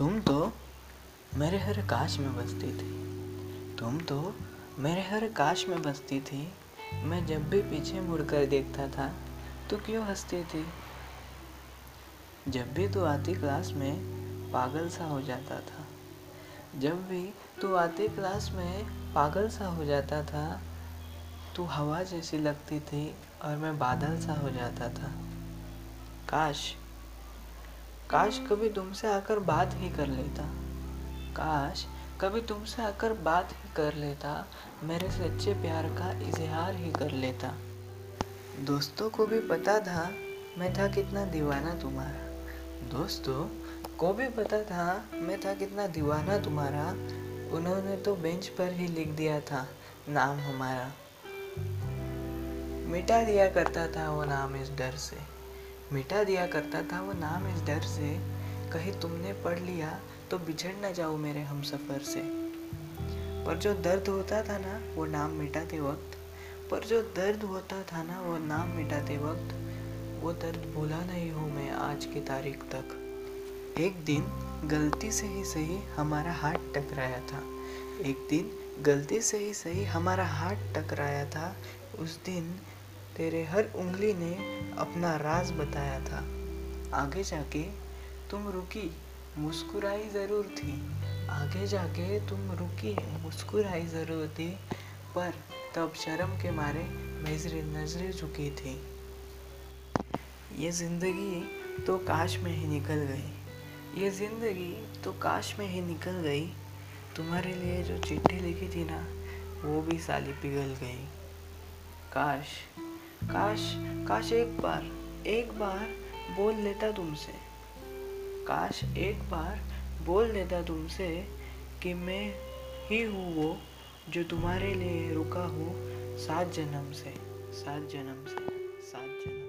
मेरे हर काश में बसती थी। तुम तो मेरे हर काश में बसती थी। मैं जब भी पीछे मुड़कर देखता था तो क्यों हंसती थी? जब भी तू आती क्लास में, पागल सा हो जाता था। जब भी तू आती क्लास में, पागल सा हो जाता था, तू हवा जैसी लगती थी और मैं बादल सा हो जाता था। काश काश कभी तुमसे आकर बात ही कर लेता। काश कभी तुमसे आकर बात ही कर लेता, मेरे सच्चे प्यार का इजहार ही कर लेता। दोस्तों को भी पता था मैं था कितना दीवाना तुम्हारा। दोस्तों को भी पता था मैं था कितना दीवाना तुम्हारा। उन्होंने तो बेंच पर ही लिख दिया था नाम हमारा। मिटा दिया करता था वो नाम इस डर से। मिटा दिया करता था वो नाम इस डर से, कहीं, तुमने पढ़ लिया तो बिछड़ ना जाओ मेरे हम सफ़र से। पर जो दर्द होता था ना, वो नाम मिटाते वक्त, पर जो दर्द होता था ना, वो नाम मिटाते वक्त, वो दर्द भूला नहीं हूँ मैं आज की तारीख तक। एक दिन गलती से ही सही हमारा हाथ टकराया था। एक दिन गलती से ही सही हमारा हाथ टकराया था। उस दिन तेरे हर उंगली ने अपना राज बताया था। आगे जाके तुम रुकी, मुस्कुराई ज़रूर थी। आगे जाके तुम रुकी, मुस्कुराई ज़रूर थी। पर तब शर्म के मारे मेजरी नज़रें झुकी थी। ये ज़िंदगी तो काश में ही निकल गई। ये ज़िंदगी तो काश में ही निकल गई। तुम्हारे लिए जो चिट्ठी लिखी थी ना, वो भी साली पिघल गई। काश काश काश एक बार एक बार बोल लेता तुमसे। काश एक बार बोल देता तुमसे कि मैं ही हूँ वो जो तुम्हारे लिए रुका हूँ सात जन्म से, सात जन्म से, सात जन्म